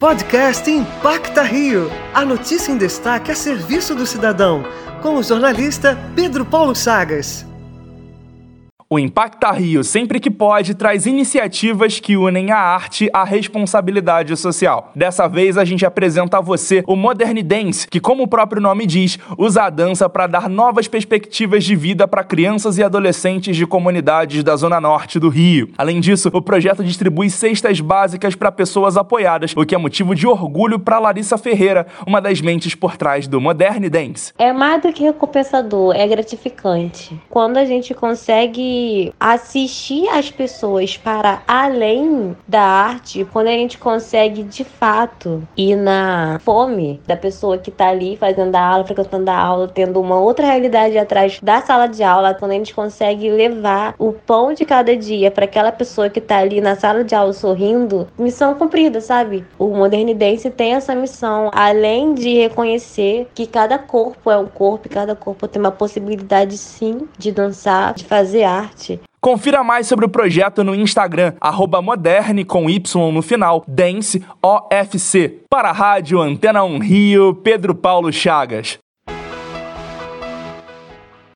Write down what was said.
Podcast Impacta Rio. A notícia em destaque a serviço do cidadão. Com o jornalista Pedro Paulo Chagas. O Impacta Rio, sempre que pode, traz iniciativas que unem a arte à responsabilidade social. Dessa vez, a gente apresenta a você o Modern Dance, que, como o próprio nome diz, usa a dança para dar novas perspectivas de vida para crianças e adolescentes de comunidades da Zona Norte do Rio. Além disso, o projeto distribui cestas básicas para pessoas apoiadas, o que é motivo de orgulho para Larissa Ferreira, uma das mentes por trás do Modern Dance. É mais do que recompensador, é gratificante. Quando a gente consegue assistir as pessoas para além da arte, quando a gente consegue de fato ir na fome da pessoa que está ali fazendo a aula, frequentando a aula, tendo uma outra realidade atrás da sala de aula, quando a gente consegue levar o pão de cada dia para aquela pessoa que está ali na sala de aula sorrindo, missão cumprida, sabe? O Modernidense tem essa missão, além de reconhecer que cada corpo é um corpo, cada corpo tem uma possibilidade sim de dançar, de fazer arte arte. Confira mais sobre o projeto no Instagram, moderne com Y no final, Dance OFC. Para a Rádio Antena 1 Rio, Pedro Paulo Chagas.